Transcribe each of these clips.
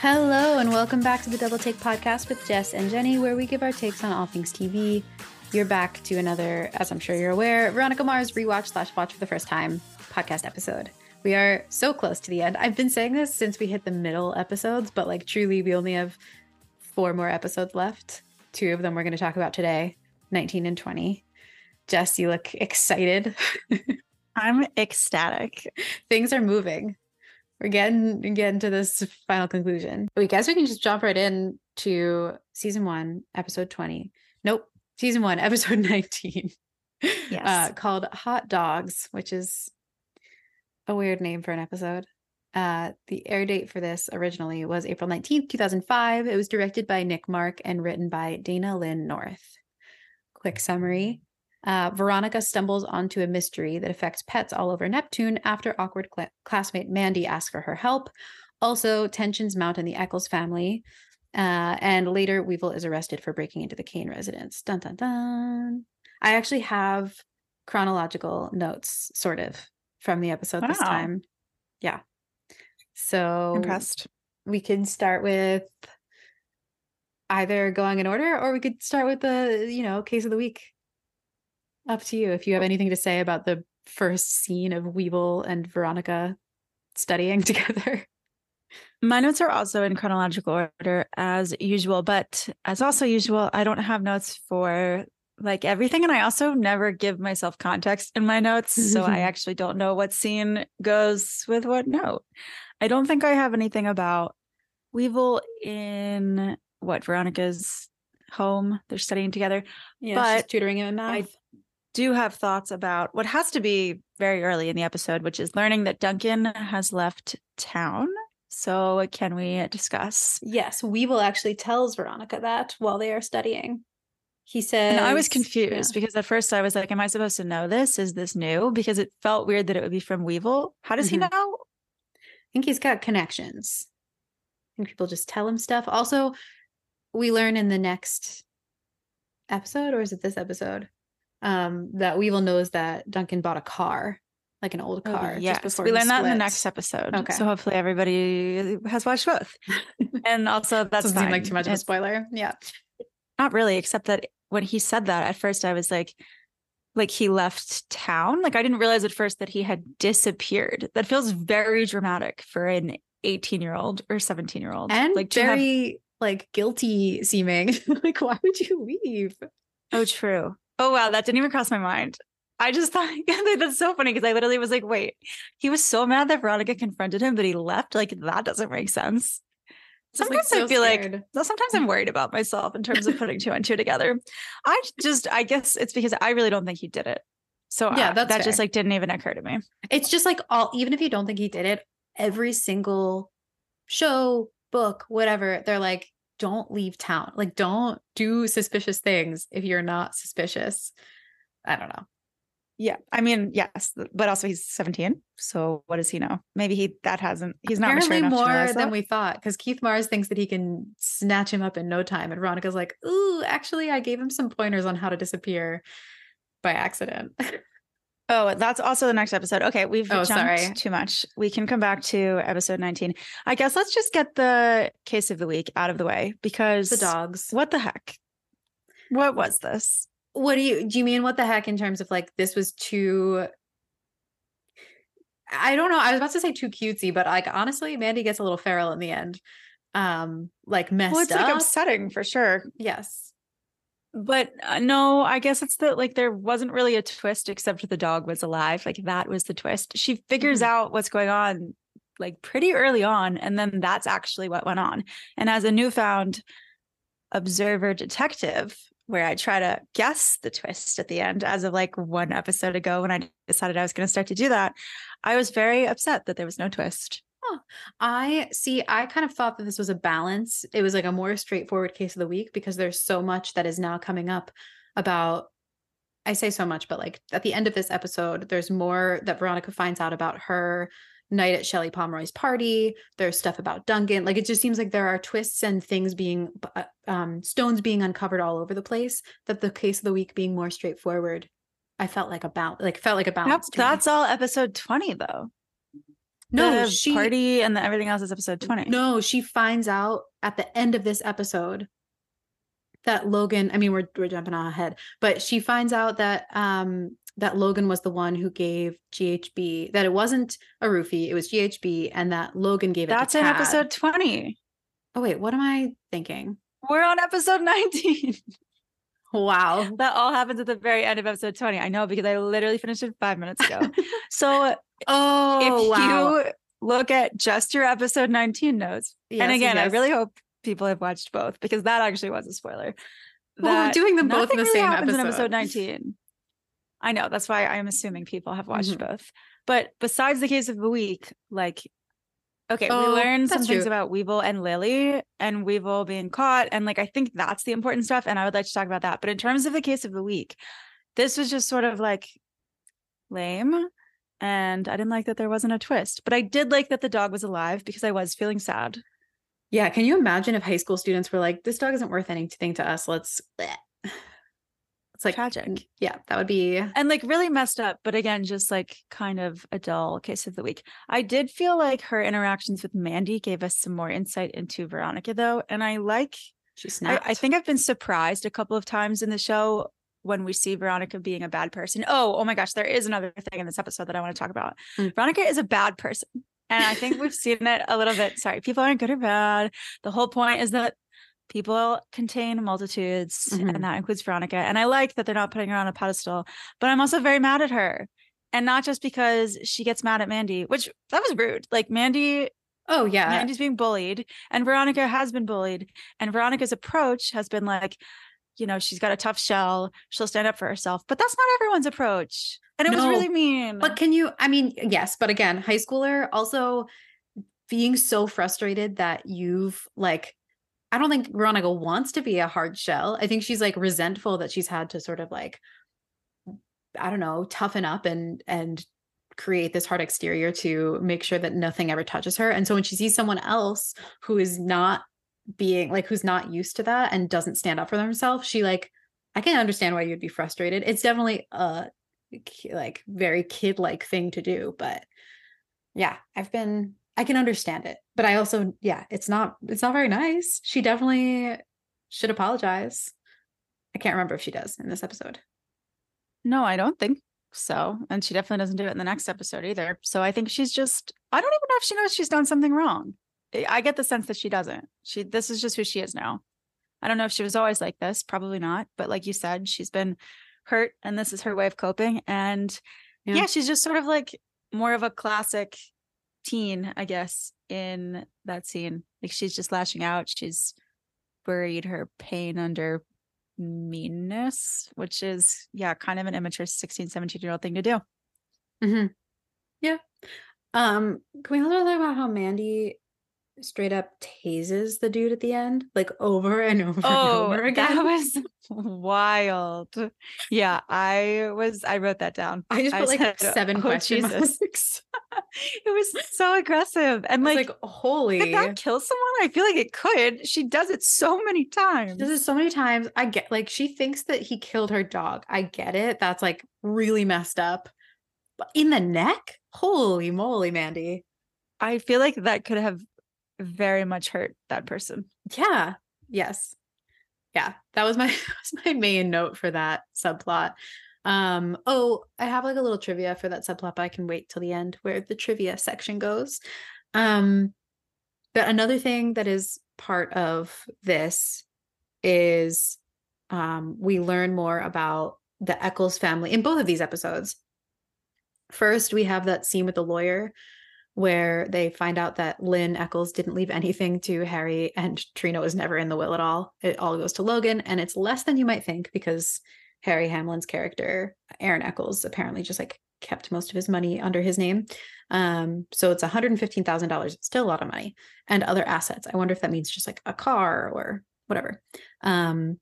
Hello, and welcome back to the Double Take podcast with Jess and Jenni, where we give our takes on all things TV. You're back to another, as I'm sure you're aware, Veronica Mars rewatch slash watch for the first time podcast episode. We are so close to the end. I've been saying this since we hit the middle episodes, but like truly, we only have four more episodes left. Two of them we're going to talk about today 19 and 20. Jess, you look excited. I'm ecstatic. Things are moving. We're getting getting to this final conclusion. We guess we can just jump right in to season one, episode 20. Nope, season one, episode 19. Yes. Uh, called Hot Dogs, which is a weird name for an episode. Uh, the air date for this originally was April 19th, 2005. It was directed by Nick Marck and written by Dayna Lynne North. Quick summary uh, Veronica stumbles onto a mystery that affects pets all over Neptune after awkward cl- classmate Mandy asks for her help. Also, tensions mount in the Echolls family. Uh, and later, Weevil is arrested for breaking into the Kane residence. Dun dun dun. I actually have chronological notes, sort of, from the episode this time. Yeah. So Impressed. we could start with either going in order or we could start with the, you know, case of the week. Up to you if you have anything to say about the first scene of Weevil and Veronica studying together. My notes are also in chronological order as usual, but as also usual, I don't have notes for like everything. And I also never give myself context in my notes. So I actually don't know what scene goes with what note. I don't think I have anything about Weevil in what Veronica's home. They're studying together. Yeah, But she's tutoring him in I math. Do have thoughts about what has to be very early in the episode, which is learning that Duncan has left town. So, can we discuss? yes, Weevil actually tells Veronica that while they are studying. He says, And I was yeah. confused because at first I was like, Am I supposed to know this? Is this new? Because it felt weird that it would be from Weevil. How does Mhm. he know? I think he's got connections. I think people just tell him stuff. Also, we learn in the next episode, or is it this episode? Um, that Weevil knows that Duncan bought a car, like an old car. just yes. before We learn that in the next episode. Okay. So, hopefully, everybody has watched both. and also, that's Doesn't seem like too much of a spoiler. Yeah. Not really, except that when he said that at first, I was like, like he left town. Like I didn't realize at first that he had disappeared. That feels very dramatic for an 18 year old or 17 year old. And like to have- very like guilty seeming. like, why would you leave? oh, true. Oh wow, that didn't even cross my mind. I just thought that's so funny because I literally was like, wait, he was so mad that Veronica confronted him, but he left. Like that doesn't make sense. Just, like, Sometimes I so feel like scared. So sometimes I'm worried about myself in terms of putting two and two together. I just, I guess it's because I really don't think he did it. So Yeah, that's that just like didn't even occur to me. it's just like all even if you don't think he did it every single show book whatever they're like don't leave town like don't do suspicious things if you're not suspicious i don't know Yeah, I mean, yes, but also he's 17. So what does he know? Maybe he that hasn't. He's not apparently more than we thought because keith mars thinks that he can snatch him up in no time and veronica's like ooh actually i gave him some pointers on how to disappear by accident Oh, that's also the next episode. Okay, we've Oh, jumped sorry. too much. We can come back to episode 19. I guess let's just get the case of the week out of the way because the dogs What the heck? What was this? what do you do you mean what the heck in terms of like this was too I don't know. I was about to say too cutesy, but like honestly, Mandy gets a little feral in the end. Um, like messed Well, it's up. like upsetting for sure. yes. But uh, no, I guess it's that like there wasn't really a twist except the dog was alive. Like that was the twist. She figures Mhm. out what's going on like pretty early on, and then that's actually what went on. And as a newfound observer detective, where I try to guess the twist at the end, as of like one episode ago when I decided I was going to start to do that, I was very upset that there was no twist. I see. I kind of thought that this was a balance. It was like a more straightforward case of the week because there's so much that is now coming up about. I say so much, but like at the end of this episode, there's more that Veronica finds out about her night at Shelley Pomeroy's party. There's stuff about Duncan. Like it just seems like there are twists and things being, uh, um, stones being uncovered all over the place. That the case of the week being more straightforward, I felt like a balance. Like felt like a Yep, balance. me. that's all episode 20 though. No, the she party and the everything else is episode 20. No, she finds out at the end of this episode that Logan, I mean, we're we're jumping ahead, but she finds out that um that Logan was the one who gave GHB, that it wasn't a roofie, it was GHB, and that Logan gave it That's in episode 20. Oh wait, what am I thinking? We're on episode 19. Wow. that all happens at the very end of episode 20. I know because I literally finished it five minutes ago. so Oh if wow. you look at just your episode 19 notes, Yes, and again, yes. I really hope people have watched both because that actually was a spoiler. Well, we're doing them both in the really same happens in episode. episode 19. I know that's why I'm assuming people have watched Mhm. both. But besides the case of the week, like, okay, Oh, we learned some things true. about Weevil and Lily and Weevil being caught. And like, I think that's the important stuff. And I would like to talk about that. But in terms of the case of the week, this was just sort of like lame. And I didn't like that there wasn't a twist, but I did like that the dog was alive because I was feeling sad. Yeah, can you imagine if high school students were like, "This dog isn't worth anything to us. Let's." Bleh." It's like Tragic. Yeah, that would be. and like really messed up but again just like kind of a dull case of the week i did feel like her interactions with mandy gave us some more insight into veronica though and i like She I. I think i've been surprised a couple of times in the show when we see veronica being a bad person oh oh my gosh there is another thing in this episode that i want to talk about Mm. veronica is a bad person and i think we've seen it a little bit sorry people aren't good or bad the whole point is that people contain multitudes Mhm. and that includes veronica and i like that they're not putting her on a pedestal but i'm also very mad at her and not just because she gets mad at mandy which that was rude like mandy Oh yeah. mandy's being bullied and veronica has been bullied and veronica's approach has been like you know she's got a tough shell she'll stand up for herself but that's not everyone's approach and it was really mean But can you? I mean, yes, but again, high schooler also being so frustrated that you've like. I don't think Veronica wants to be a hard shell. I think she's like resentful that she's had to sort of like, I don't know, toughen up and and create this hard exterior to make sure that nothing ever touches her. And so when she sees someone else who is not being like who's not used to that and doesn't stand up for themselves, she like I can understand why you'd be frustrated. It's definitely a like very kid like thing to do, but yeah, I've been I can understand it. But I also yeah, it's not it's not very nice. She definitely should apologize. I can't remember if she does in this episode. no i don't think so and she definitely doesn't do it in the next episode either so i think she's just i don't even know if she knows she's done something wrong I- get the sense that she doesn't she this is just who she is now i don't know if she was always like this probably not but like you said she's been hurt and this is her way of coping and Yeah. yeah, she's just sort of like more of a classic teen i guess in that scene like she's just lashing out she's buried her pain under meanness which is yeah kind of an immature 16 17 year old thing to do Mm-hmm. Yeah. Um, can we also talk about how Mandy straight up tases the dude at the end, like over and over and oh, over again? Oh, that was wild yeah i was i wrote that down I just I put like said, seven "Oh, question Jesus." marks. it was so aggressive and like, like, holy. could that kill someone i feel like it could she does it so many times This is so many times. I get like she thinks that he killed her dog. I get it. That's like really messed up. But in the neck? Holy moly, Mandy. I feel like that could have very much hurt that person. Yeah. Yes. Yeah. That was my was my main note for that subplot. Um, oh, I have like a little trivia for that subplot, but I can wait till the end where the trivia section goes. Um, but another thing that is part of this is um we learn more about the Echolls family in both of these episodes. First, we have that scene with the lawyer where they find out that Lynn Echolls didn't leave anything to Harry and Trina was never in the will at all. It all goes to Logan, and it's less than you might think because Harry Hamlin's character, Aaron Echolls, apparently just like kept most of his money under his name. Um, so it's $115,000, still a lot of money, and other assets. I wonder if that means just like a car or whatever. Um,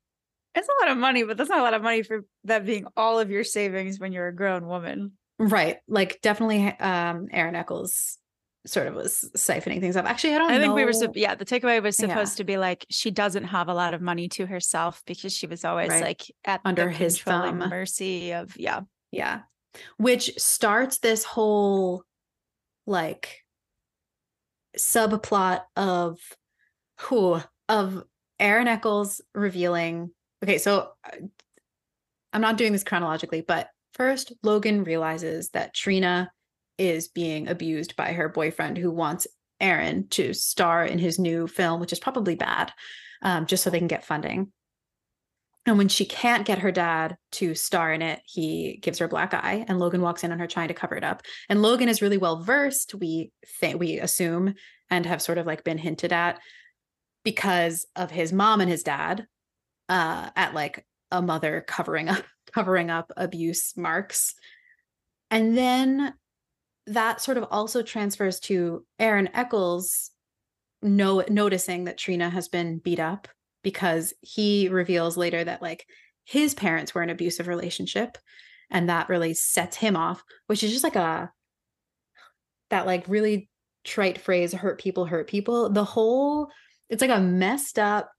It's a lot of money, but that's not a lot of money for that being all of your savings when you're a grown woman. right. Like definitely um Aaron Echolls sort of was siphoning things up. Actually, I don't I think we were, yeah, the takeaway was Yeah. supposed to be like she doesn't have a lot of money to herself because she was always Right. like at Under the his thumb. mercy of, yeah. Yeah. Which starts this whole like subplot of who of Aaron Echolls revealing. Okay, so uh, I'm not doing this chronologically, but first Logan realizes that Trina is being abused by her boyfriend who wants Aaron to star in his new film, which is probably bad, um, just so they can get funding. And when she can't get her dad to star in it, he gives her a black eye, and Logan walks in on her trying to cover it up. And Logan is really well versed, we think we assume, and have sort of like been hinted at because of his mom and his dad uh, at like a mother covering up covering up abuse marks. And then that sort of also transfers to Aaron Echolls no noticing that Trina has been beat up because he reveals later that like his parents were in an abusive relationship and that really sets him off which is just like a that like really trite phrase hurt people hurt people the whole it's like a messed up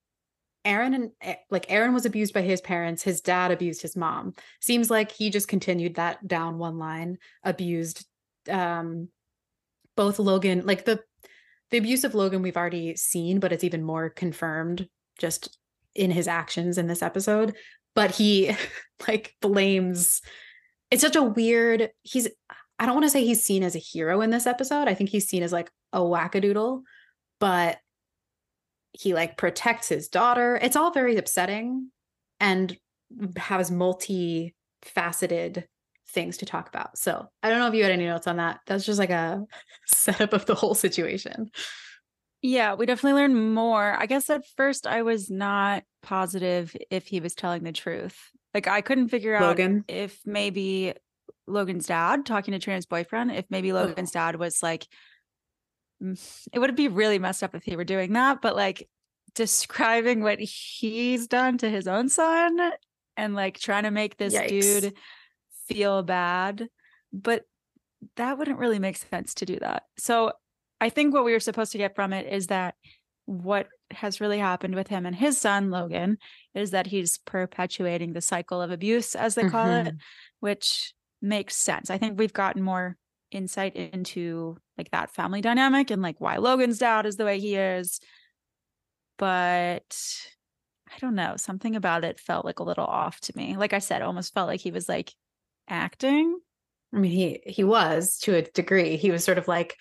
Aaron and eh, like Aaron was abused by his parents, his dad abused his mom. Seems like he just continued that down one line, abused um both Logan, like the the abuse of Logan we've already seen, but it's even more confirmed just in his actions in this episode. But he like blames it's such a weird he's I don't want to say he's seen as a hero in this episode. I think he's seen as like a wackadoodle, but he like protects his daughter. It's all very upsetting and has multi-faceted things to talk about. So I don't know if you had any notes on that. That's just like a setup of the whole situation. Yeah, we definitely learned more. I guess at first I was not positive if he was telling the truth. Like I couldn't figure out Logan. if maybe Logan's dad talking to Trina's boyfriend, if maybe Logan's dad was like it would be really messed up if he were doing that, but like describing what he's done to his own son and like trying to make this Yikes. dude feel bad. But that wouldn't really make sense to do that. So I think what we were supposed to get from it is that what has really happened with him and his son, Logan, is that he's perpetuating the cycle of abuse, as they call it, Mhm. which makes sense. I think we've gotten more insight into like that family dynamic and like why Logan's dad is the way he is. But I don't know, something about it felt like a little off to me. Like I said, almost felt like he was like acting. I mean, he he was to a degree. He was sort of like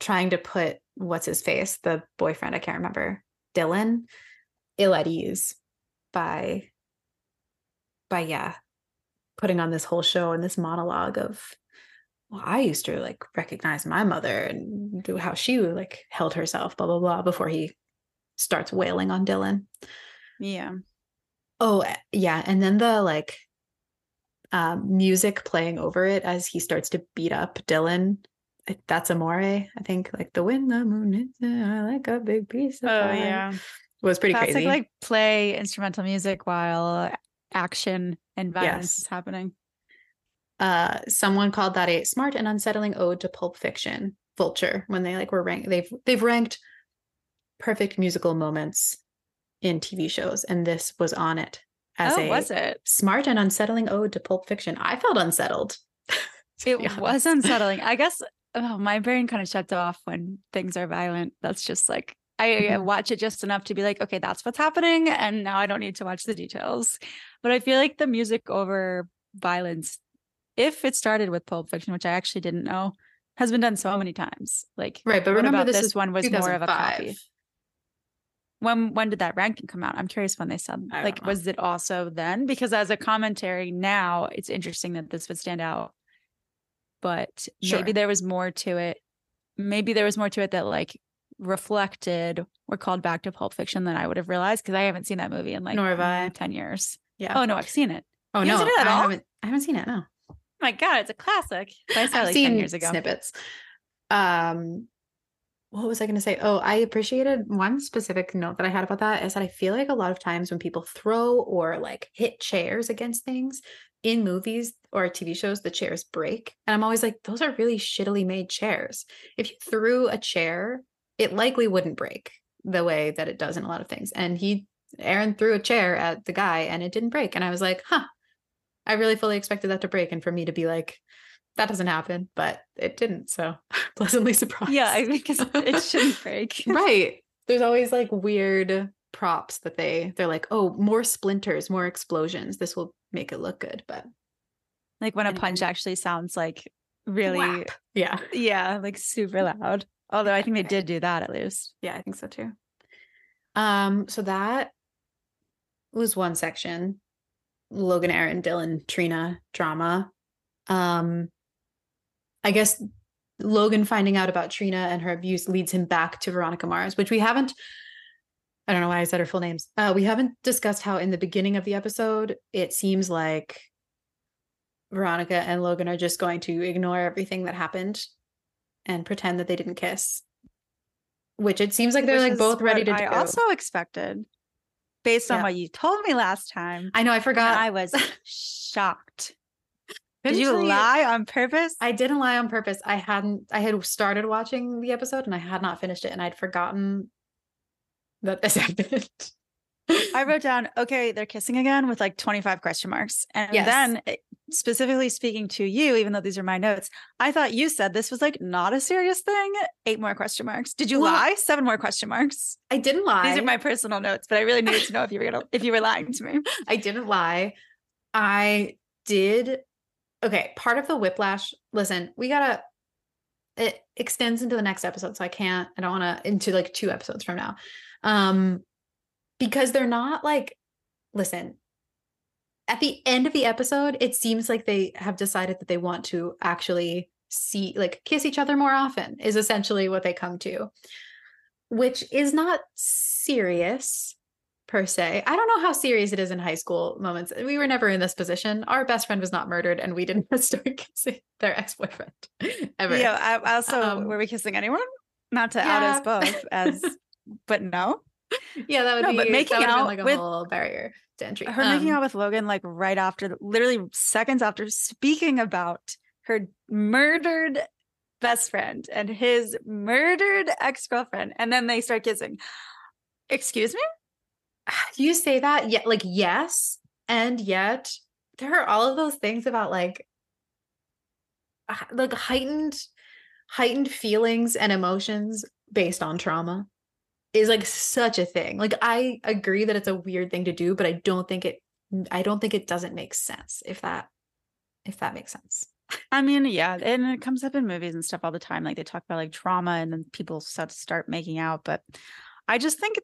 trying to put what's his face, the boyfriend, I can't remember, Dylan, ill at ease by by yeah, putting on this whole show and this monologue of well, I used to like recognize my mother and do how she like held herself, blah blah blah, before he starts wailing on Dylan. Yeah. Oh eh, yeah, and then the like um, music playing over it as he starts to beat up Dylan. That's Amore, I think. Like the wind, the moon, it's, I like a big piece of Oh pie," yeah. was pretty Classic crazy. like play instrumental music while action and violence Yes. is happening. uh, someone called that a smart and unsettling ode to Pulp Fiction. Vulture when they like were ranked. They've they've ranked perfect musical moments in TV shows, and this was on it as oh, a was it? smart and unsettling ode to Pulp Fiction. I felt unsettled. It was unsettling. I guess oh, my brain kind of shuts off when things are violent. That's just like I Mhm. watch it just enough to be like, okay, that's what's happening, and now I don't need to watch the details. But I feel like the music over violence, if it started with Pulp Fiction, which I actually didn't know, has been done so many times. Like, Right, but remember about this, this one was more of a copy? 2005. when when did that ranking come out? I'm curious when they said I like was it also then? Because as a commentary now, it's interesting that this would stand out. But Sure. maybe there was more to it. Maybe there was more to it that like reflected or called back to Pulp Fiction than I would have realized because I haven't seen that movie in like Nor have I. mm, 10 years. Yeah. Oh no, I've seen it. Oh you no, haven't it at I all? haven't. I haven't seen it. No, Oh my god, it's a classic. I saw it like seen 10 years ago. snippets. Um, what was I going to say? Oh, I appreciated one specific note that I had about that is that I feel like a lot of times when people throw or like hit chairs against things in movies or TV shows, the chairs break, and I'm always like, those are really shittily made chairs. If you threw a chair, it likely wouldn't break the way that it does in a lot of things. And he, Aaron, threw a chair at the guy, and it didn't break, and I was like, huh. I really fully expected that to break, and for me to be like, that doesn't happen, but it didn't. So pleasantly surprised. Yeah, I think it shouldn't break. right. There's always like weird props that they they're like, oh, more splinters, more explosions. This will make it look good. But Like when a punch actually sounds like really, whap. yeah, yeah, like super loud. Although I think they did do that at least. yeah, I think so too. Um, so that was one section. Logan, Aaron, Dylan, Trina drama. Um, I guess Logan finding out about Trina and her abuse leads him back to Veronica Mars, which we haven't. I don't know why I said her full names. Uh, we haven't discussed how in the beginning of the episode it seems like Veronica and Logan are just going to ignore everything that happened and pretend that they didn't kiss. Which it seems like they're Which like both ready to I do. also expected based on Yeah. what you told me last time. I know I forgot. I was shocked. Did you lie on purpose? I didn't lie on purpose. I hadn't I had started watching the episode and I had not finished it and I'd forgotten that this happened. I wrote down, okay, they're kissing again with like 25 question marks. And Yes. then, eh, specifically speaking to you, even though these are my notes, I thought you said this was like not a serious thing. Eight more question marks. Did you Well- lie? Seven more question marks. I didn't lie. These are my personal notes, but I really needed to know if you were gonna if you were lying to me. I didn't lie. I did. Okay, part of the whiplash. Listen, we gotta. It extends into the next episode, so I can't. I don't want to into like two episodes from now, um, because they're not like. Listen. At the end of the episode, it seems like they have decided that they want to actually see, like, kiss each other more often. Is essentially what they come to, which is not serious per se. I don't know how serious it is in high school moments. We were never in this position. Our best friend was not murdered, and we didn't start kissing their ex boyfriend ever. Yeah. I, also, Um, were we kissing anyone? Not to out us both as, but no. yeah, that would No, be. but making that out been like a with- whole barrier to entry. Her making Um, out with Logan, like right after, literally seconds after speaking about her murdered best friend and his murdered ex girlfriend, and then they start kissing. Excuse me? you say that, yeah, like yes, and yet there are all of those things about like, like heightened, heightened feelings and emotions based on trauma is like such a thing. Like I agree that it's a weird thing to do, but I don't think it. I don't think it doesn't make sense if that, if that makes sense. I mean, yeah, and it comes up in movies and stuff all the time. Like they talk about like trauma and then people start start making out. But I just think,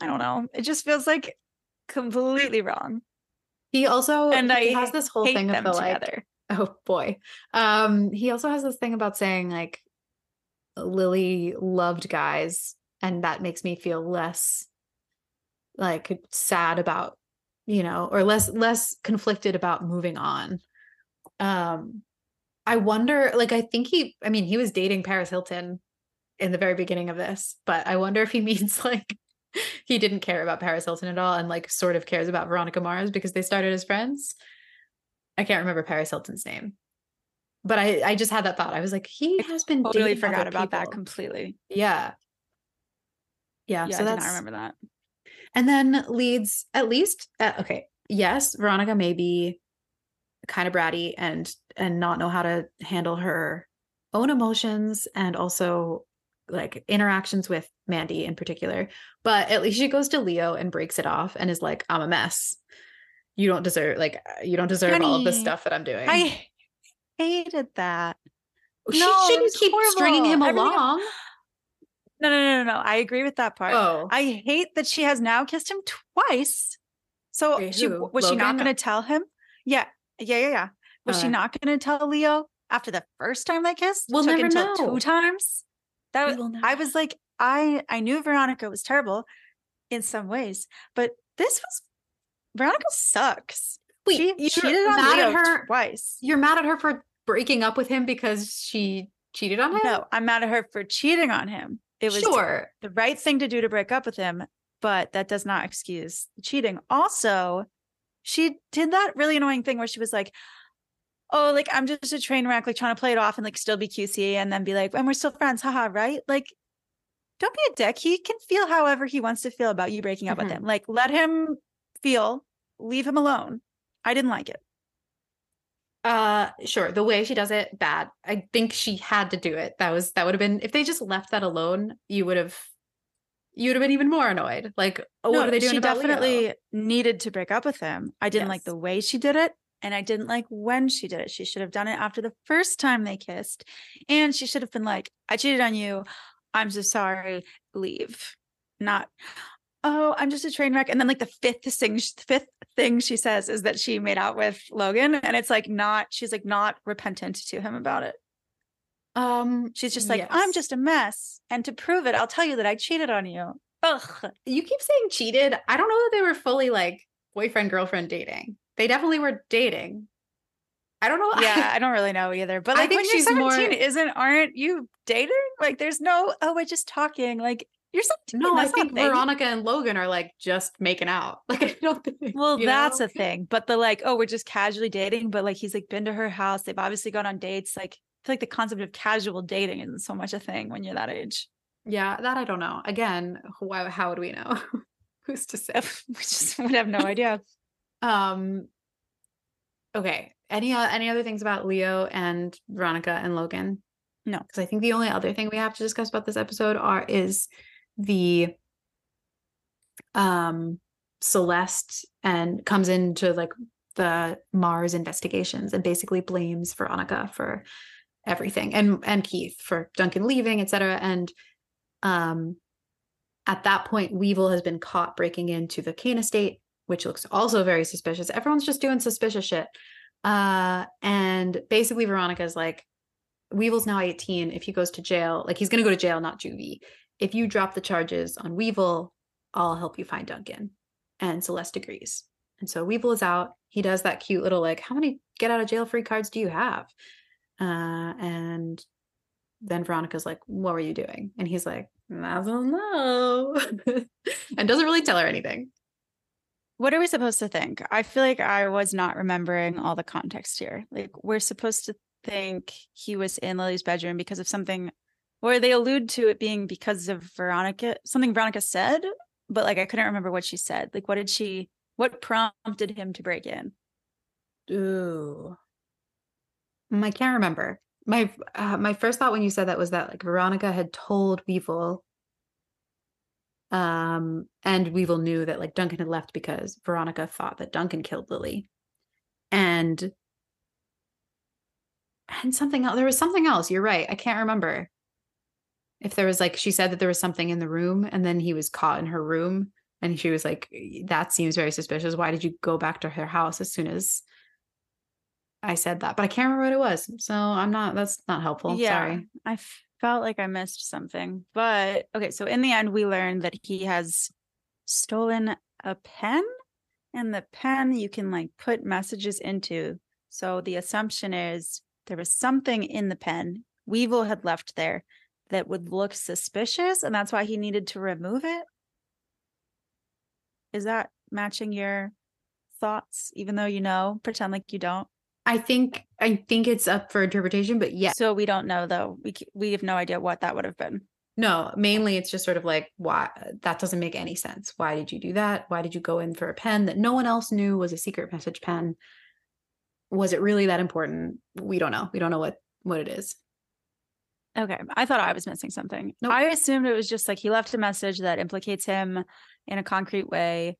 I don't know, it just feels like completely wrong. He also And he I has this whole thing of the like. Oh boy. Um he also has this thing about saying like Lily loved guys and that makes me feel less like sad about, you know, or less less conflicted about moving on. Um I wonder like I think he I mean he was dating Paris Hilton in the very beginning of this, but I wonder if he means like he didn't care about Paris Hilton at all and like sort of cares about Veronica Mars because they started as friends. I can't remember Paris Hilton's name. But I I just had that thought. I was like, he has been Totally forgot about that completely. Yeah. Yeah, Yeah, so I not remember that. and then leads at least uh, okay yes veronica may be kind of bratty and and not know how to handle her own emotions and also like interactions with mandy in particular but at least she goes to leo and breaks it off and is like i'm a mess you don't deserve like uh, you don't deserve all of the stuff that i'm doing I hated that. she no, shouldn't keep stringing him. Everything- along No, no, no, no, no. I agree with that part. oh I hate that she has now kissed him twice. So Wait, she was she not going to tell him? Yeah, yeah, yeah, yeah. Was she not going to tell Leo after the first time they kissed? We'll never know. two times. That was, I was like, I I knew Veronica was terrible in some ways, but this was Veronica sucks. wait she you're cheated on mad Leo at her twice. You're mad at her for breaking up with him because she cheated on him? No, I'm mad at her for cheating on him. It was sure. the right thing to do to break up with him, but that does not excuse cheating. Also, she did that really annoying thing where she was like, Oh, like I'm just a train wreck, like trying to play it off and like still be QC and then be like, and we're still friends, haha, right? Like, don't be a dick. He can feel however he wants to feel about you breaking up Mhm. with him. Like, let him feel, leave him alone. I didn't like it. Uh sure. The way she does it, bad. I think she had to do it. That was that would have been if they just left that alone, you would have you would have been even more annoyed. Like, oh, what are they doing? She about Leo? definitely needed to break up with him. I didn't like the way she did it. And I didn't like when she did it. She should have done it after the first time they kissed. And she should have been like, I cheated on you. I'm so sorry. Leave. Not, oh, I'm just a train wreck. And then like the fifth thing, fifth thing she says is that she made out with Logan. And it's like not, she's like not repentant to him about it. Um She's just like, I'm just a mess. And to prove it, I'll tell you that I cheated on you. Ugh. you keep saying cheated. I don't know that they were fully like boyfriend girlfriend dating. They definitely were dating. I don't know. yeah, I don't really know either. But I like think when you're she's 17, more- isn't aren't you dating? Like there's no, oh, we're just talking. Like you're 17. no, I that's not a think. Veronica and Logan are like just making out. Like I don't think. Well, that's know? a thing. But the like, oh, we're just casually dating, but like he's like been to her house. They've obviously gone on dates. Like I feel like the concept of casual dating isn't so much a thing when you're that age. Yeah, that I don't know. Again, why, how would we know? Who's to say? we just would have no idea. Um. Okay. Any uh, any other things about Leo and Veronica and Logan? No. because I think the only other thing we have to discuss about this episode are is the um Celeste and comes into like the Mars investigations and basically blames Veronica for everything and and Keith for Duncan leaving, etc. And um at that point, Weevil has been caught breaking into the Kane estate, which looks also very suspicious. Everyone's just doing suspicious shit. Uh, and basically, Veronica's like, Weevil's now 18. If he goes to jail, like he's going to go to jail, not juvie. If you drop the charges on Weevil, I'll help you find Duncan. And Celeste agrees. And so Weevil is out. He does that cute little, like, how many get out of jail free cards do you have? Uh, and then Veronica's like, what were you doing? And he's like, I don't know. and doesn't really tell her anything. What are we supposed to think? I feel like I was not remembering all the context here. Like we're supposed to think he was in Lily's bedroom because of something, or they allude to it being because of Veronica, something Veronica said, but like I couldn't remember what she said. Like what did she? What prompted him to break in? Ooh. Mm, I can't remember. My uh, my first thought when you said that was that like Veronica had told Weevil um and Weevil knew that like Duncan had left because Veronica thought that Duncan killed Lily. And and something else there was something else. You're right. I can't remember. If there was like she said that there was something in the room and then he was caught in her room and she was like that seems very suspicious. Why did you go back to her house as soon as I said that, but I can't remember what it was. So I'm not, that's not helpful. Sorry. I felt like I missed something. But okay, so in the end, we learned that he has stolen a pen, and the pen you can like put messages into. So the assumption is there was something in the pen Weevil had left there that would look suspicious, and that's why he needed to remove it. Is that matching your thoughts, even though you know? Pretend like you don't. I think, I think it's up for interpretation, but yeah, So we don't know though. We we have no idea what that would have been. no, mainly it's just sort of like, why that doesn't make any sense. Why did you do that? Why did you go in for a pen that no one else knew was a secret message pen? Was it really that important? We don't know. We don't know what, what it is. Okay. I thought I was missing something. Nope. I assumed it was just like he left a message that implicates him in a concrete way,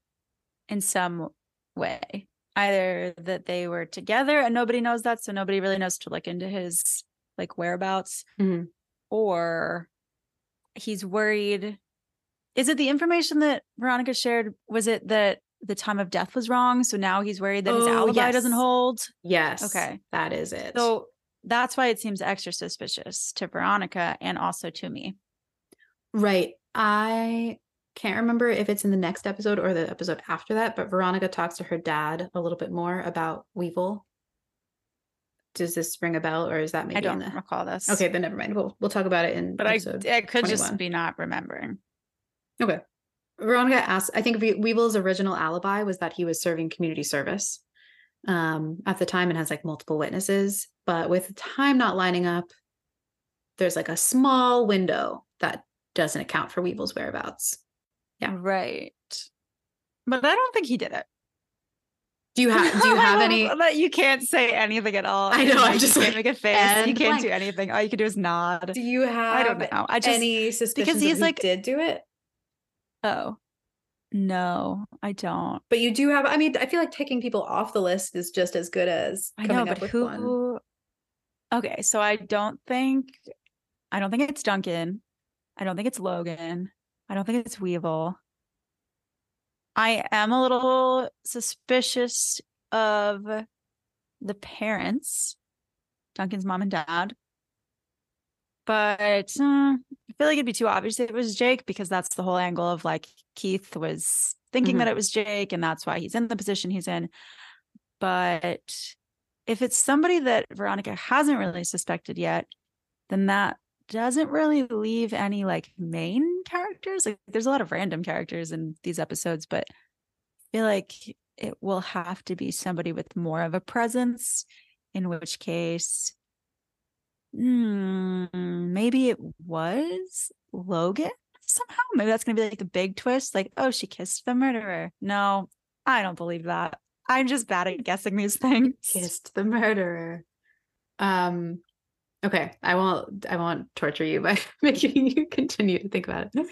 in some way. Either that they were together and nobody knows that, so nobody really knows to look into his like whereabouts, Mhm. or he's worried. Is it the information that Veronica shared? Was it that the time of death was wrong? So now he's worried that his Oh, alibi doesn't hold. Yes. Okay. That is it. So that's why it seems extra suspicious to Veronica and also to me. Right. I can't remember if it's in the next episode or the episode after that, but Veronica talks to her dad a little bit more about Weevil. Does this ring a bell or is that maybe I don't in the recall this. Okay, then never mind. We'll we'll talk about it in but I it could 21. just be not remembering. Okay. Veronica asks, I think Weevil's original alibi was that he was serving community service um, at the time and has like multiple witnesses. But with time not lining up, there's like a small window that doesn't account for Weevil's whereabouts. Yeah. Right. But I don't think he did it. Do you have do you have any that you can't say anything at all? I know, I'm just can't like, make a face. You can't do anything. All you can do is nod. do you have I don't know. I just any suspicions he's that he like- did do it? oh no, I don't. But you do have I mean, I feel like taking people off the list is just as good as I coming know, up but with who? one. Okay, so I don't think, I don't think it's Duncan. I don't think it's Logan. I don't think it's Weevil. I am a little suspicious of the parents, Duncan's mom and dad. But uh, I feel like it'd be too obvious if it was Jake because that's the whole angle of like Keith was thinking that it was Jake and that's why he's in the position he's in. But if it's somebody that Veronica hasn't really suspected yet, then that doesn't really leave any like main characters. Like there's a lot of random characters in these episodes, but I feel like it will have to be somebody with more of a presence, in which case hmm, maybe it was Logan somehow. Maybe that's gonna be like a big twist, like, oh, she kissed the murderer. No, I don't believe that. I'm just bad at guessing these things. Kissed the murderer. Um okay, I won't I won't torture you by making you continue to think about it.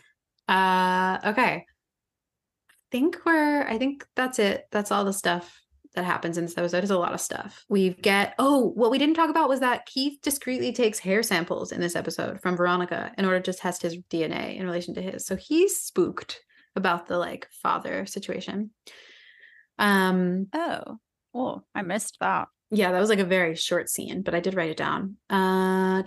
Uh okay. I think we're I think that's it. That's all the stuff that happens in this episode. Is a lot of stuff. We get oh, what we didn't talk about was that Keith discreetly takes hair samples in this episode from Veronica in order to test his DNA in relation to his. So he's spooked about the like father situation. Um Oh, oh, I missed that. Yeah, that was like a very short scene, but I did write it down. Uh,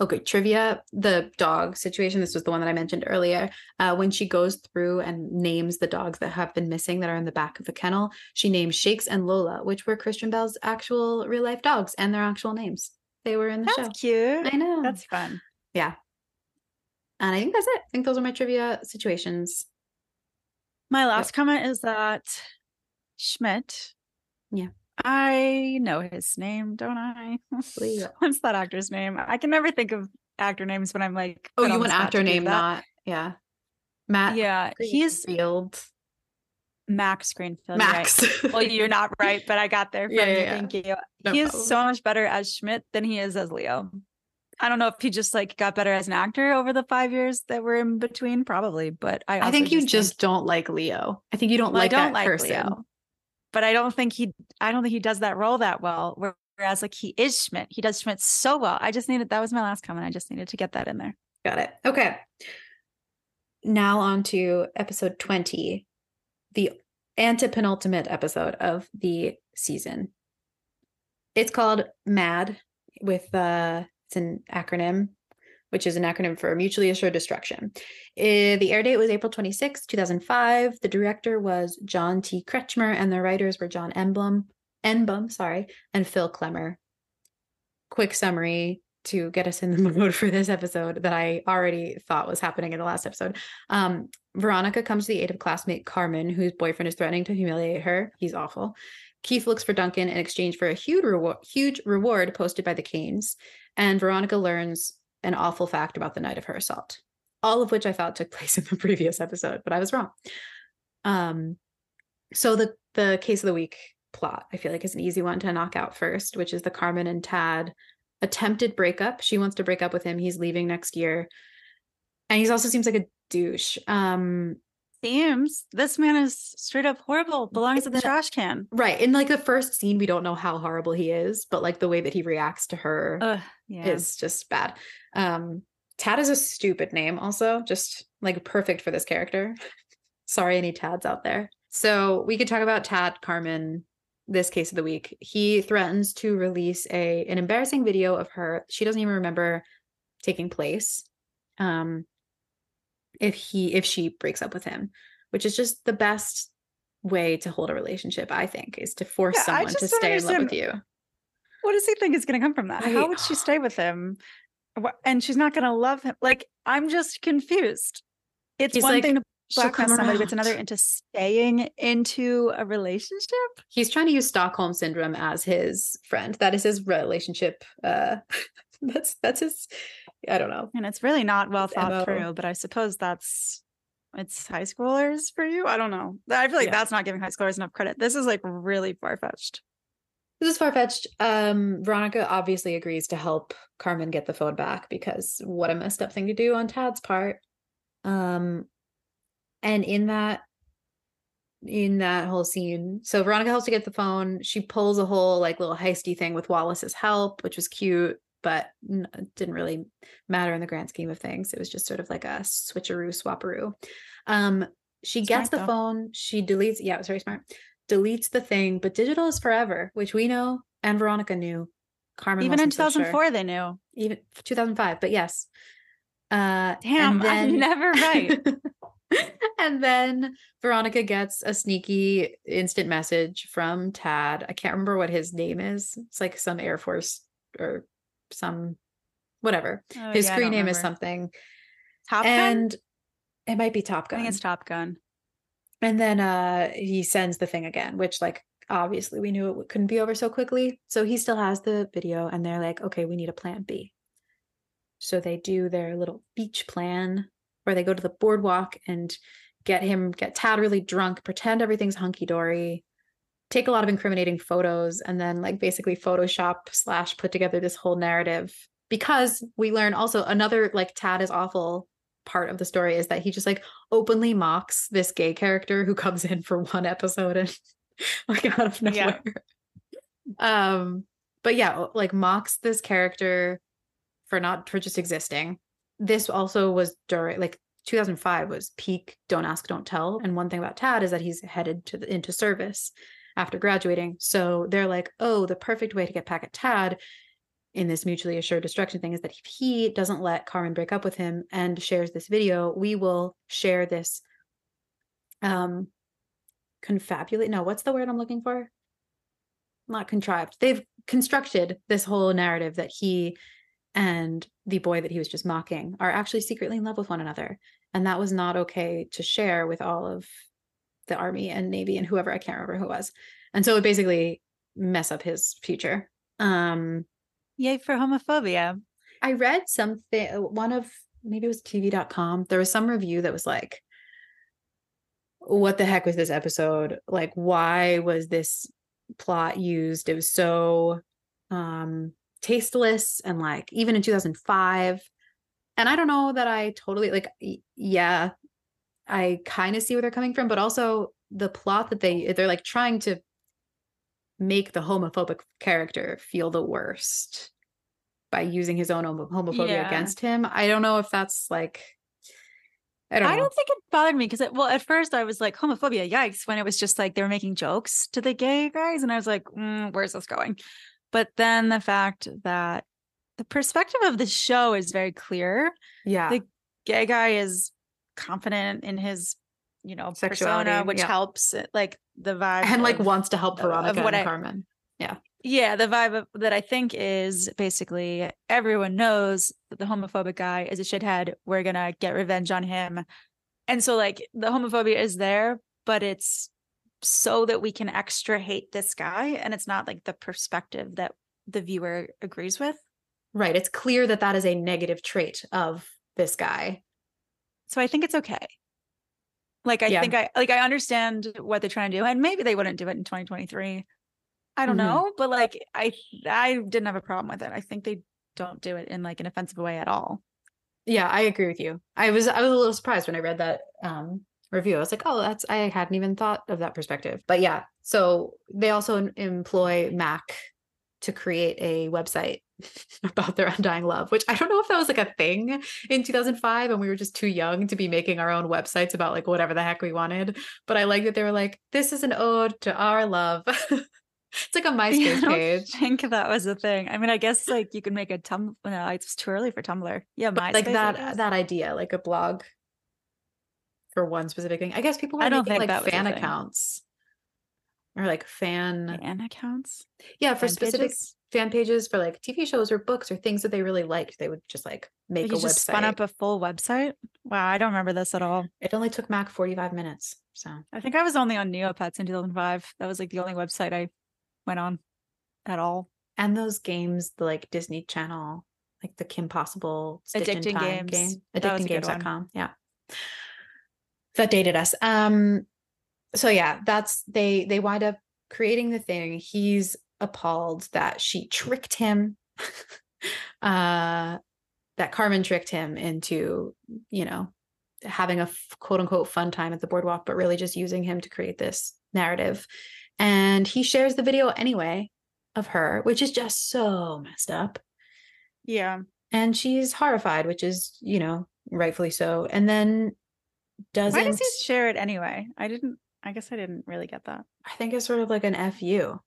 okay, trivia. The dog situation. This was the one that I mentioned earlier. Uh, when she goes through and names the dogs that have been missing that are in the back of the kennel, she names Shakes and Lola, which were Kristen Bell's actual real life dogs and their actual names. They were in the That's show. That's cute. I know. That's fun. yeah. And I think that's it. I think those are my trivia situations. My last comment is that Schmidt. Yeah. I know his name, don't I? What's that actor's name? I can never think of actor names when I'm like. Oh, you want actor name, not yeah. Matt. Yeah, he's Field. Max Greenfield. you're right. Max. Well, you're not right, but I got there from Yeah, you. yeah. Thank you. No he is problem. so much better as Schmidt than he is as Leo. I don't know if he just like got better as an actor over the five years that were in between, probably. But I, I think you think- just don't like Leo. I think you don't Well, like I don't that like person. Leo, but I don't think he. I don't think he does that role that well. Whereas, like he is Schmidt, he does Schmidt so well. I just needed that was my last comment. I just needed to get that in there. Got it. Okay. Now on to episode 20, the antepenultimate episode of the season. It's called MAD with uh it's an acronym, which is an acronym for mutually assured destruction. Eh, the air date was April 26, 2005. The director was John T. Kretchmer and the writers were John Emblem, Enbom, sorry, and Phil Klemmer. Quick summary to get us in the mood for this episode that I already thought was happening in the last episode. Um, Veronica comes to the aid of classmate Carmen, whose boyfriend is threatening to humiliate her. He's awful. Keith looks for Duncan in exchange for a huge reward, huge reward posted by the Kanes, and Veronica learns an awful fact about the night of her assault. All of which I thought took place in the previous episode, but I was wrong. Um, so the the case of the week plot, I feel like, is an easy one to knock out first, which is the Carmen and Tad attempted breakup. She wants to break up with him. He's leaving next year. And he also seems like a douche. Um, Seems this man is straight up horrible. Belongs in the trash can. right. In like the first scene, we don't know how horrible he is, but like the way that he reacts to her Ugh, yeah. is just bad. Um, Tad is a stupid name, also, just like perfect for this character. Sorry, any Tads out there. So we could talk about Tad Carmen, this case of the week. He threatens to release a an embarrassing video of her. She doesn't even remember taking place. Um, if he if she breaks up with him, which is just the best way to hold a relationship, I think, is to force Yeah, someone to stay in love with you. What does he think is going to come from that? Right. How would she stay with him? And she's not going to love him. Like, I'm just confused. It's one like, thing to "She'll blackmail somebody, but it's another into staying into a relationship. he's trying to use Stockholm syndrome as his friend. That is his relationship. Uh, that's that's his. I don't know. And it's really not well His thought MO. through, but I suppose that's it's high schoolers for you. I don't know. I feel like Yeah. that's not giving high schoolers enough credit. This is like really far fetched. This is far fetched. Um, Veronica obviously agrees to help Carmen get the phone back because what a messed up thing to do on Tad's part. Um, and in that, in that whole scene, so Veronica helps to get the phone. She pulls a whole like little heisty thing with Wallace's help, which was cute, but didn't really matter in the grand scheme of things. It was just sort of like a switcheroo swaparoo. Um, she gets the though. phone. She deletes. Yeah, it was very smart deletes the thing, but digital is forever, which we know and Veronica knew. Carmen Even in wasn't so sure. 2004, they knew. even 2005, but yes. Uh, Damn, and I'm never right. and then Veronica gets a sneaky instant message from Tad. I can't remember what his name is. It's like some Air Force or some whatever. Oh, his yeah, screen name is something. Top Gun. and it might be Top Gun. I Gun. think it's Top Gun. And then uh he sends the thing again, which like obviously we knew it couldn't be over so quickly. So he still has the video and they're like, okay, we need a plan B. So they do their little beach plan where they go to the boardwalk and get him get Tad really drunk, pretend everything's hunky dory, take a lot of incriminating photos, and then like basically Photoshop slash put together this whole narrative. Because we learn also another like Tad is awful part of the story is that he just like openly mocks this gay character who comes in for one episode and like out of nowhere Yeah. Um, but yeah, like mocks this character for not for just existing. This also was during like 2005 was peak don't ask don't tell and one thing about Tad is that he's headed to the, into service after graduating so they're like oh the perfect way to get back at Tad in this mutually assured destruction thing is that if he doesn't let Carmen break up with him and shares this video, we will share this um confabulate. No, what's the word I'm looking for? Not contrived. They've constructed this whole narrative that he and the boy that he was just mocking are actually secretly in love with one another. And that was not okay to share with all of the army and navy and whoever I can't remember who it was. And so it basically mess up his future. Um Yay for homophobia. I read something, one of maybe it was TV.com. There was some review that was like, what the heck was this episode? Like, why was this plot used? It was so um tasteless and like even in 2005. And I don't know that I totally like, yeah, I kind of see where they're coming from, but also the plot that they they're like trying to make the homophobic character feel the worst by using his own homophobia Yeah. against him. I don't know if that's like I don't I don't think it bothered me because, well, at first I was like, homophobia, yikes, when it was just like they were making jokes to the gay guys. And I was like, mm, where's this going? But then the fact that the perspective of the show is very clear. yeah. the gay guy is confident in his, you know, persona, which yeah. helps eh, like the vibe. and like of- wants to help of Veronica what and I- Carmen. Yeah yeah, the vibe of, that I think is basically everyone knows that the homophobic guy is a shithead. We're gonna get revenge on him, and so like the homophobia is there, but it's so that we can extra hate this guy, and it's not like the perspective that the viewer agrees with. Right. It's clear that that is a negative trait of this guy. So I think it's okay. Like I Yeah. think I like I understand what they're trying to do, and maybe they wouldn't do it in 2023. I don't Mhm. know, but like I I didn't have a problem with it. I think they don't do it in like an offensive way at all. Yeah, I agree with you. I was I was a little surprised when I read that um review. I was like, oh, that's I hadn't even thought of that perspective. But yeah, so they also employ Mac to create a website about their undying love, which I don't know if that was like a thing in 2005 and we were just too young to be making our own websites about like whatever the heck we wanted. But I like that they were like, this is an ode to our love. it's like a Yeah, I MySpace don't page. think that was a thing. I mean, I guess like you can make a tum. No, it's too early for Tumblr. Yeah, But, like that that idea, like a blog for one specific thing. I guess people I don't making think like fan accounts or like fan, fan accounts. yeah, for fan specific pages? fan pages for like TV shows or books or things that they really liked. They would just like make Like a just spun website. up a full website. Wow, I don't remember this at all. it only took Mac 45 minutes. So I think I was only on Neopets in 2005. That was like the only website I went on at all. and those games, the like Disney Channel, like the Kim Possible Stitch in Addicting Games. game, That was a addictinggames.com. Yeah. that dated us. Um so yeah, that's they they wind up creating the thing. He's appalled that she tricked him. uh that Carmen tricked him into, you know, having a quote unquote fun time at the boardwalk, but really just using him to create this narrative. And he shares the video anyway of her, which is just so messed up. Yeah. And she's horrified, which is, you know, rightfully so. And then doesn't Why does he share it anyway? I didn't I guess I didn't really get that. I think it's sort of like an FU.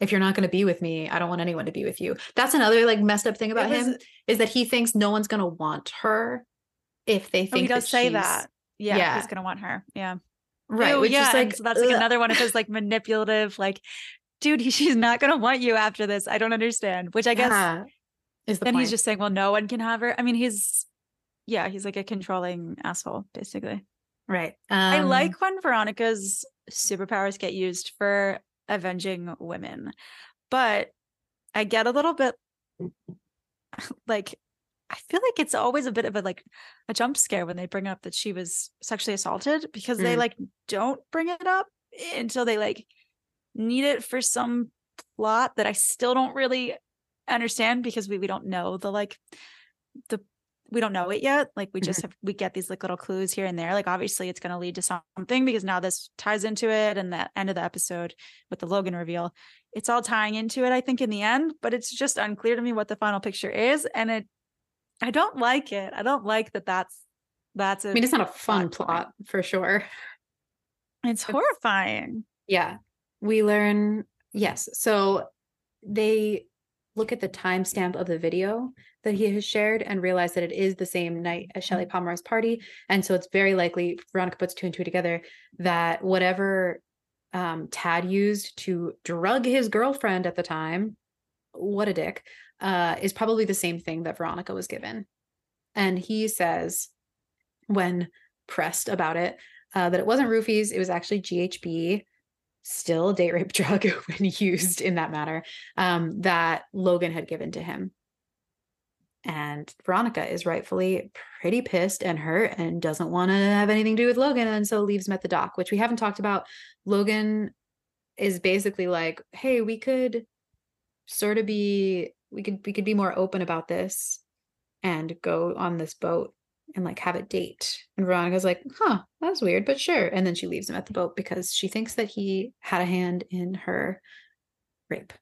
If you're not going to be with me, I don't want anyone to be with you. That's another like messed up thing about was, him is that he thinks no one's going to want her if they think oh, he does that say that. Yeah, Yeah. he's gonna want her. Yeah. right? Ew, which yeah. is like so that's like ugh. another one of his like manipulative, like, dude, he, she's not gonna want you after this. I don't understand. Which I guess Yeah, is the then point. he's just saying, well, no one can have her. I mean, he's yeah, he's like a controlling asshole, basically. Right. I Um, like when Veronica's superpowers get used for avenging women, but I get a little bit like I feel like it's always a bit of a like a jump scare when they bring up that she was sexually assaulted because they Mm. like don't bring it up until they like need it for some plot that I still don't really understand because we we don't know the like the we don't know it yet. Like we Mm-hmm. just have we get these like little clues here and there. Like obviously it's going to lead to something because now this ties into it and the end of the episode with the Logan reveal. It's all tying into it I think in the end, but it's just unclear to me what the final picture is and it I don't like it. I don't like that that's that's a I mean, it's not a fun plot plot for sure. it's horrifying. Yeah. We learn, yes. So they look at the timestamp of the video that he has shared and realize that it is the same night as Shelley Pomeroy's party. And so it's very likely Veronica puts two and two together that whatever um, Tad used to drug his girlfriend at the time, what a dick, uh, is probably the same thing that Veronica was given. And he says, when pressed about it, uh, that it wasn't roofies, it was actually GHB, still date rape drug when used in that manner, um, that Logan had given to him. And Veronica is rightfully pretty pissed and hurt and doesn't want to have anything to do with Logan. And so leaves him at the dock, which we haven't talked about. Logan is basically like, hey, we could sort of be we could we could be more open about this and go on this boat and like have a date. And Veronica's like, huh, that's weird, but sure. And then she leaves him at the boat because she thinks that he had a hand in her rape.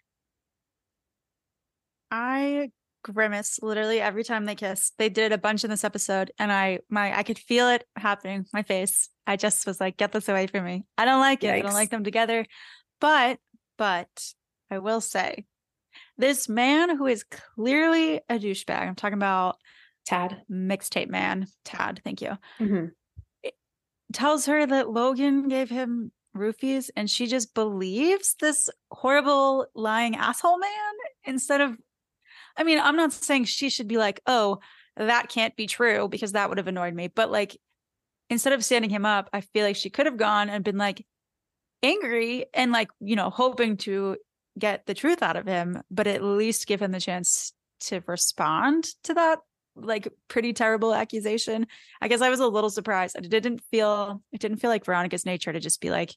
I grimace literally every time they kiss. They did it a bunch in this episode and I my I could feel it happening my face. I just was like get this away from me. I don't like it. I don't like them together. But but I will say this man who is clearly a douchebag. I'm talking about Tad. mixtape man, Tad, thank you. Mhm. Tells her that Logan gave him roofies and she just believes this horrible lying asshole man instead of I mean, I'm not saying she should be like, "Oh, that can't be true," because that would have annoyed me, but like instead of standing him up, I feel like she could have gone and been like angry and like, you know, hoping to get the truth out of him, but at least give him the chance to respond to that like pretty terrible accusation. I guess I was a little surprised. It didn't feel it didn't feel like Veronica's nature to just be like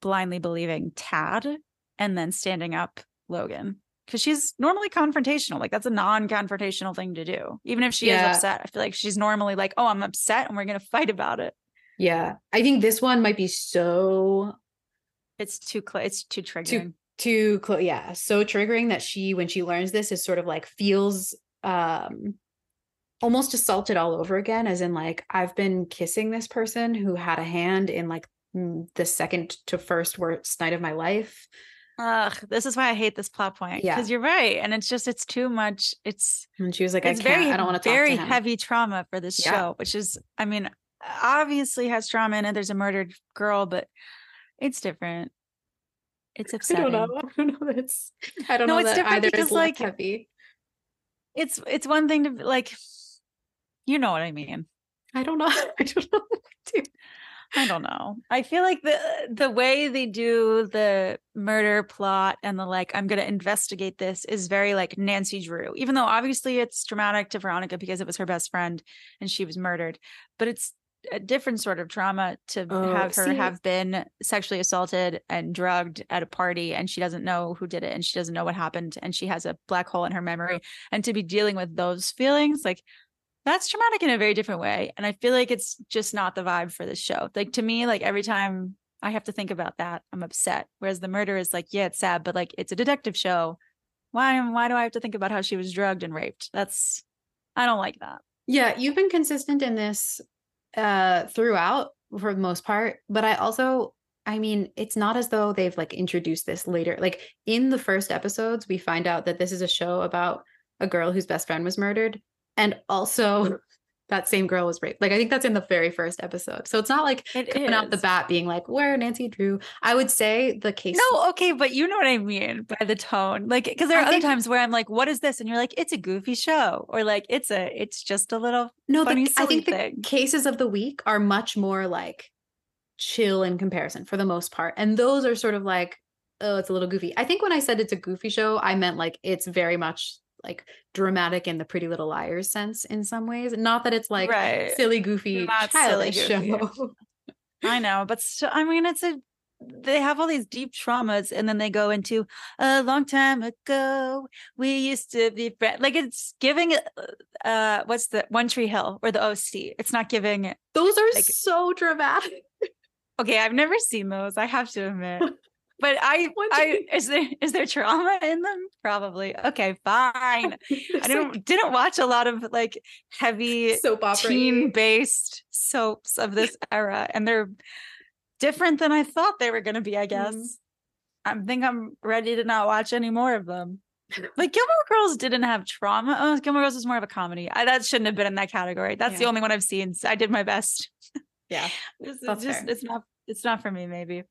blindly believing Tad and then standing up Logan. Because she's normally confrontational. Like that's a non-confrontational thing to do. Even if she Yeah. is upset. I feel like she's normally like, oh, I'm upset and we're gonna fight about it. Yeah. I think this one might be so It's too cl- it's too triggering. too close yeah so triggering that she when she learns this is sort of like feels um almost assaulted all over again as in like i've been kissing this person who had a hand in like mm, the second to first worst night of my life Ugh, this is why I hate this plot point. Yeah. Because you're right. And it's just it's too much. It's and she was like i can't very i don't want to talk very to heavy trauma for this Yeah. show which is i mean obviously has trauma in it there's a murdered girl but it's different it's upsetting. i don't know i don't know that it's i don't No, know it's that different either because, like, heavy it's it's one thing to like you know what i mean. I don't know. I don't know i don't know. I feel like the the way they do the murder plot and the like i'm gonna investigate this is very like nancy drew even though obviously it's dramatic to veronica because it was her best friend and she was murdered but it's a different sort of trauma to Oh, have her see- have been sexually assaulted and drugged at a party and she doesn't know who did it and she doesn't know what happened and she has a black hole in her memory and to be dealing with those feelings like that's traumatic in a very different way and i feel like it's just not the vibe for this show. Like to me like every time i have to think about that i'm upset whereas the murder is like yeah it's sad but like it's a detective show. Why why do i have to think about how she was drugged and raped? That's i don't like that. Yeah, you've been consistent in this uh throughout for the most part, but I also I mean, it's not as though they've like introduced this later. Like in the first episodes, we find out that this is a show about a girl whose best friend was murdered and also that same girl was raped. Like I think that's in the very first episode. So it's not like it coming out the bat being like, where Nancy Drew. I would say the case No, okay, but you know what I mean by the tone. Like, because there I are other think- times where I'm like, "What is this?" and you're like, "It's a goofy show," or like, "It's a, it's just a little no, funny, the, I think the cases of the week are much more like chill in comparison for the most part. And those are sort of like, oh, it's a little goofy. I think when I said it's a goofy show, I meant like it's very much like dramatic in the Pretty Little Liars sense in some ways. Not that it's like right. silly, goofy, Not silly, childish goofy. show. I know, but still, I mean, it's a. They have all these deep traumas, and then they go into a long time ago. We used to be friends. Like it's giving, uh, uh, what's the One Tree Hill or the OC? It's not giving. Those are Like- so dramatic. Okay, I've never seen those. I have to admit. But I, I is there is there trauma in them? Probably. Okay, fine. I It's didn't didn't watch a lot of like heavy soap opera. teen based soaps of this era, and they're different than I thought they were going to be. I guess. Mhm. I think I'm ready to not watch any more of them. Like Gilmore Girls didn't have trauma. Oh, Gilmore Girls was more of a comedy. I, that shouldn't have been in that category. That's the only one I've seen. So I did my best. Yeah. It's, it's just fair. it's not it's not for me. Maybe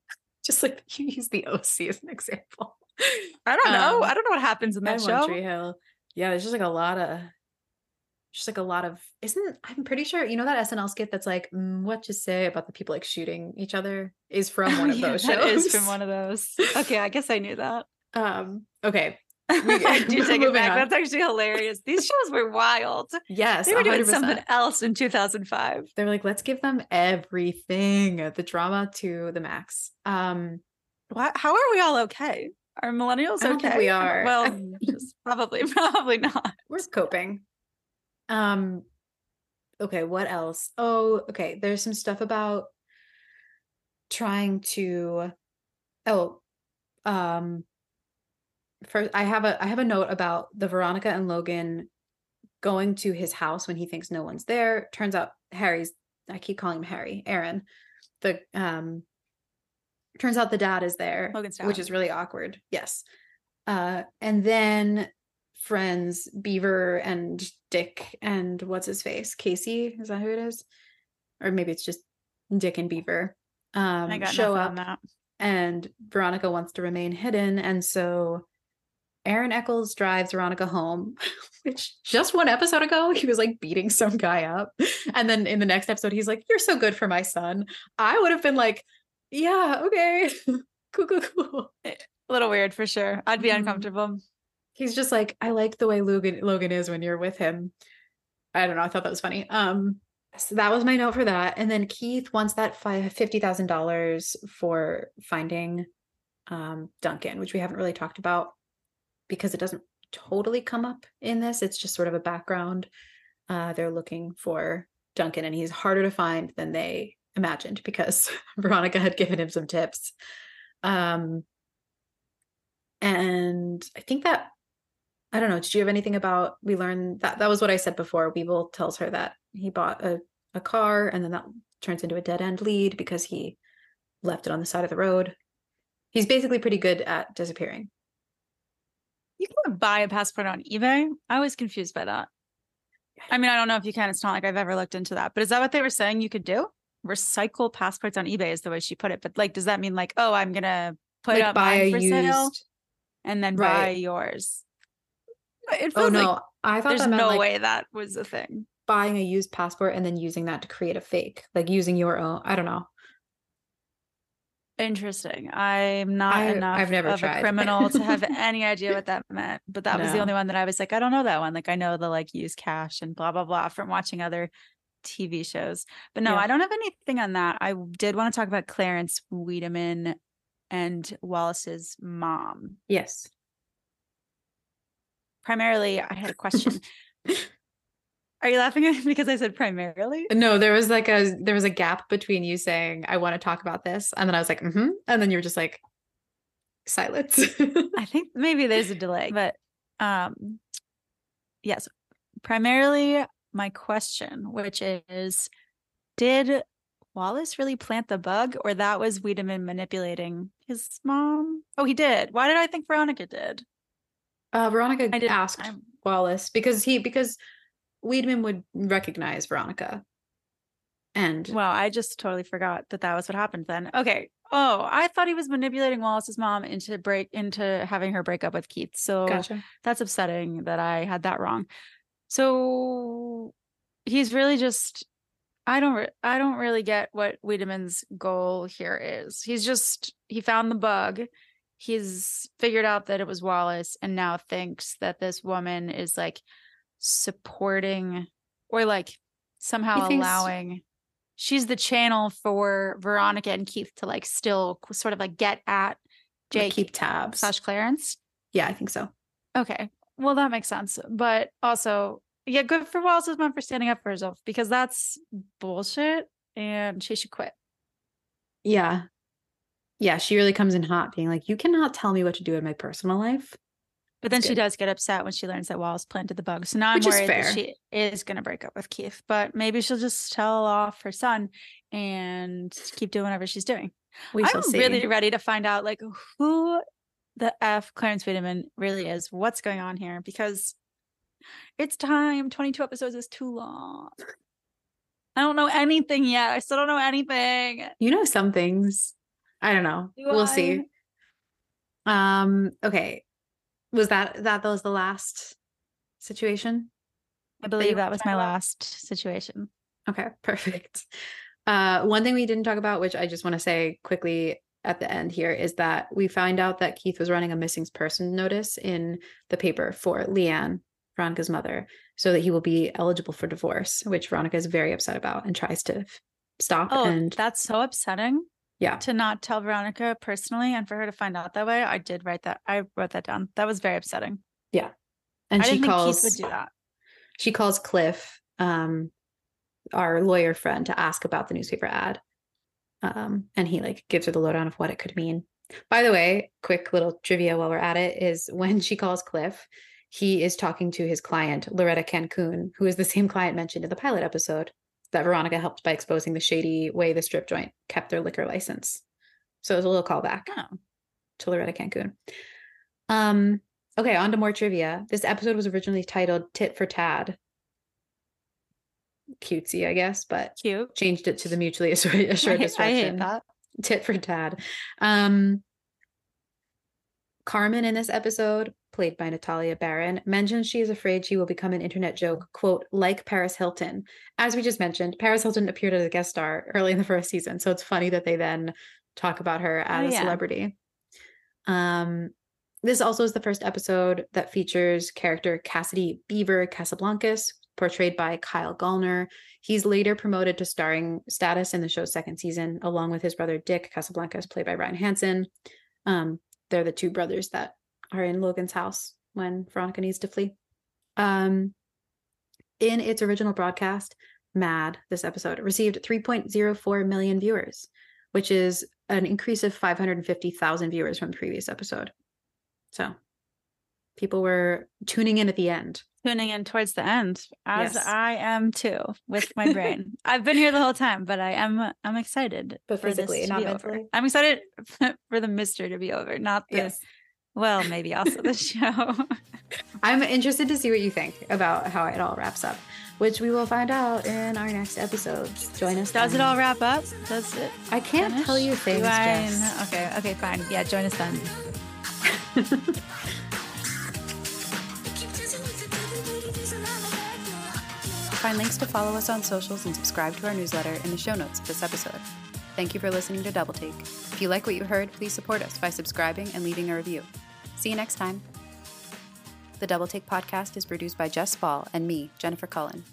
Just like you use the OC as an example. I don't know. Um, I don't know what happens in that show. Tree Hill. Yeah, there's just like a lot of, just like a lot of. Isn't I'm pretty sure you know that SNL skit that's like, mm, what to say about the people like shooting each other is from one of yeah, those shows. is from one of those. Okay, I guess I knew that. Um. Okay. I do take it back. on. That's actually hilarious. These shows were wild. Yes, They were doing 100%. something else in 2005. They're like, let's give them everything, the drama to the max. Um. Why, how are we all okay? Are millennials okay? think we are. Well, probably, probably not. we're coping. Um okay, what else? Oh, okay, there's some stuff about trying to oh um first I have a I have a note about the Veronica and Logan going to his house when he thinks no one's there. Turns out Harry's I keep calling him Harry, Aaron. The um turns out the dad is there, which is really awkward. Yes. Uh and then friends Beaver and Dick and what's his face? Casey, is that who it is? Or maybe it's just Dick and Beaver. Um show up on that. and Veronica wants to remain hidden. And so Aaron Echolls drives Veronica home, which just one episode ago, he was like beating some guy up. And then in the next episode, he's like, You're so good for my son. I would have been like, Yeah, okay. cool, cool, cool. A little weird for sure. I'd be Mhm. uncomfortable. He's just like, I like the way Logan Logan is when you're with him. I don't know. I thought that was funny. Um, so that was my note for that. And then Keith wants that five fifty thousand dollars for finding um Duncan, which we haven't really talked about because it doesn't totally come up in this. It's just sort of a background. Uh, they're looking for Duncan, and he's harder to find than they imagined because Veronica had given him some tips. Um, and I think that I don't know. Did you have anything about we learned that that was what I said before? Weevil tells her that he bought a, a car and then that turns into a dead end lead because he left it on the side of the road. He's basically pretty good at disappearing. You can buy a passport on eBay. I was confused by that. I mean, I don't know if you can. It's not like I've ever looked into that. But is that what they were saying you could do? Recycle passports on eBay is the way she put it. But like, does that mean like, oh, I'm gonna put like up buy mine for sale used. and then buy yours? It Oh no, like I thought there's no like way that was a thing. buying a used passport and then using that to create a fake, like using your own. I don't know. Interesting. I'm not I- enough I've never of tried. a criminal to have any idea what that meant. But that was the only one that I was like, I don't know that one. Like I know the like use cash and blah blah blah from watching other TV shows. But no, Yeah. I don't have anything on that. I did want to talk about Clarence Wiedemann and Wallace's mom. Yes. Primarily, I had a question. Are you laughing at because I said primarily? No, there was like a there was a gap between you saying I want to talk about this, and then I was like, mm-hmm. and then you were just like silence. I think maybe there's a delay, but um yes, primarily my question, which is did Wallace really plant the bug or that was Wiedemann manipulating his mom? Oh, he did. Why did I think Veronica did? uh, Veronica I didn't asked I'm- Wallace because he because Wiedemann would recognize Veronica, and Well, I just totally forgot that that was what happened then. Okay. Oh, I thought he was manipulating Wallace's mom into break into having her break up with Keith. So gotcha. that's upsetting that I had that wrong. So he's really just I don't re- I don't really get what Wiedemann's goal here is. He's just he found the bug. He's figured out that it was Wallace and now thinks that this woman is like supporting or like somehow allowing she's the channel for Veronica and Keith to like still sort of like get at Like, Jake keep tabs. slash Clarence. Yeah, I think so. Okay. Well, that makes sense. But also, yeah, good for Wallace's mom for standing up for herself because that's bullshit and she should quit. Yeah, yeah. She really comes in hot, being like, "You cannot tell me what to do in my personal life." But then That's she does get upset when she learns that Wallace planted the bug. So now I'm Which worried that she is going to break up with Keith. But maybe she'll just tell off her son and keep doing whatever she's doing. We I'm see. really ready to find out like who the F Clarence Wiedemann really is. What's going on here? Because it's time. 22 episodes is too long. I don't know anything yet. I still don't know anything. you know some things. I don't know. Do we'll I? see. Um. Okay. Was that that was the last situation? I believe that was my last situation. Okay, perfect. Uh, one thing we didn't talk about, which I just want to say quickly at the end here, is that we find out that Keith was running a missing person notice in the paper for Lianne, Veronica's mother, so that he will be eligible for divorce, which Veronica is very upset about and tries to stop. Oh, and that's so upsetting yeah, to not tell Veronica personally and for her to find out that way. I did write that. I wrote that down. That was very upsetting. Yeah and I she didn't calls would do that. she calls Cliff, um, our lawyer friend, to ask about the newspaper ad. Um, and he like gives her the lowdown of what it could mean. By the way, quick little trivia while we're at it is when she calls Cliff, he is talking to his client, Loretta Cancun, who is the same client mentioned in the pilot episode that Veronica helped by exposing the shady way the strip joint kept their liquor license. So it was a little callback Oh. to Loretta Cancun. Um, okay, on to more trivia. This episode was originally titled Tit for Tad. Cutesy, I guess, but Cute. changed it to the mutually assured, assured I, I hate destruction. that. Tit for Tad. Um, Carmen in this episode, played by Natalia Barron, mentions she is afraid she will become an internet joke, quote, like Paris Hilton. As we just mentioned, Paris Hilton appeared as a guest star early in the first season, so it's funny that they then talk about her as a yeah. celebrity. Um, this also is the first episode that features character Cassidy Beaver Casablancas, portrayed by Kyle Gallner. He's later promoted to starring status in the show's second season, along with his brother Dick Casablancas, played by Ryan Hansen. Um, they're the two brothers that are in Logan's house when Veronica needs to flee. Um, in its original broadcast, Mad, this episode, received 3.04 million viewers, which is an increase of 550,000 viewers from the previous episode. So people were tuning in at the end. Tuning in towards the end, as Yes. I am too, with my brain. I've been here the whole time, but I am I'm excited. But for this physically, to not be over. mentally. I'm excited for the mystery to be over, not the Yes. Well, maybe also the show. I'm interested to see what you think about how it all wraps up, which we will find out in our next episodes. Join us. Does it all wrap up? Does it? I can't tell finish? you Do things. Jess. Okay, okay, fine. Yeah, join us then. Find links to follow us on socials and subscribe to our newsletter in the show notes of this episode. Thank you for listening to Double Take. If you like what you heard, please support us by subscribing and leaving a review. See you next time. The Double Take podcast is produced by Jess Spoll and me, Jennifer Cullen.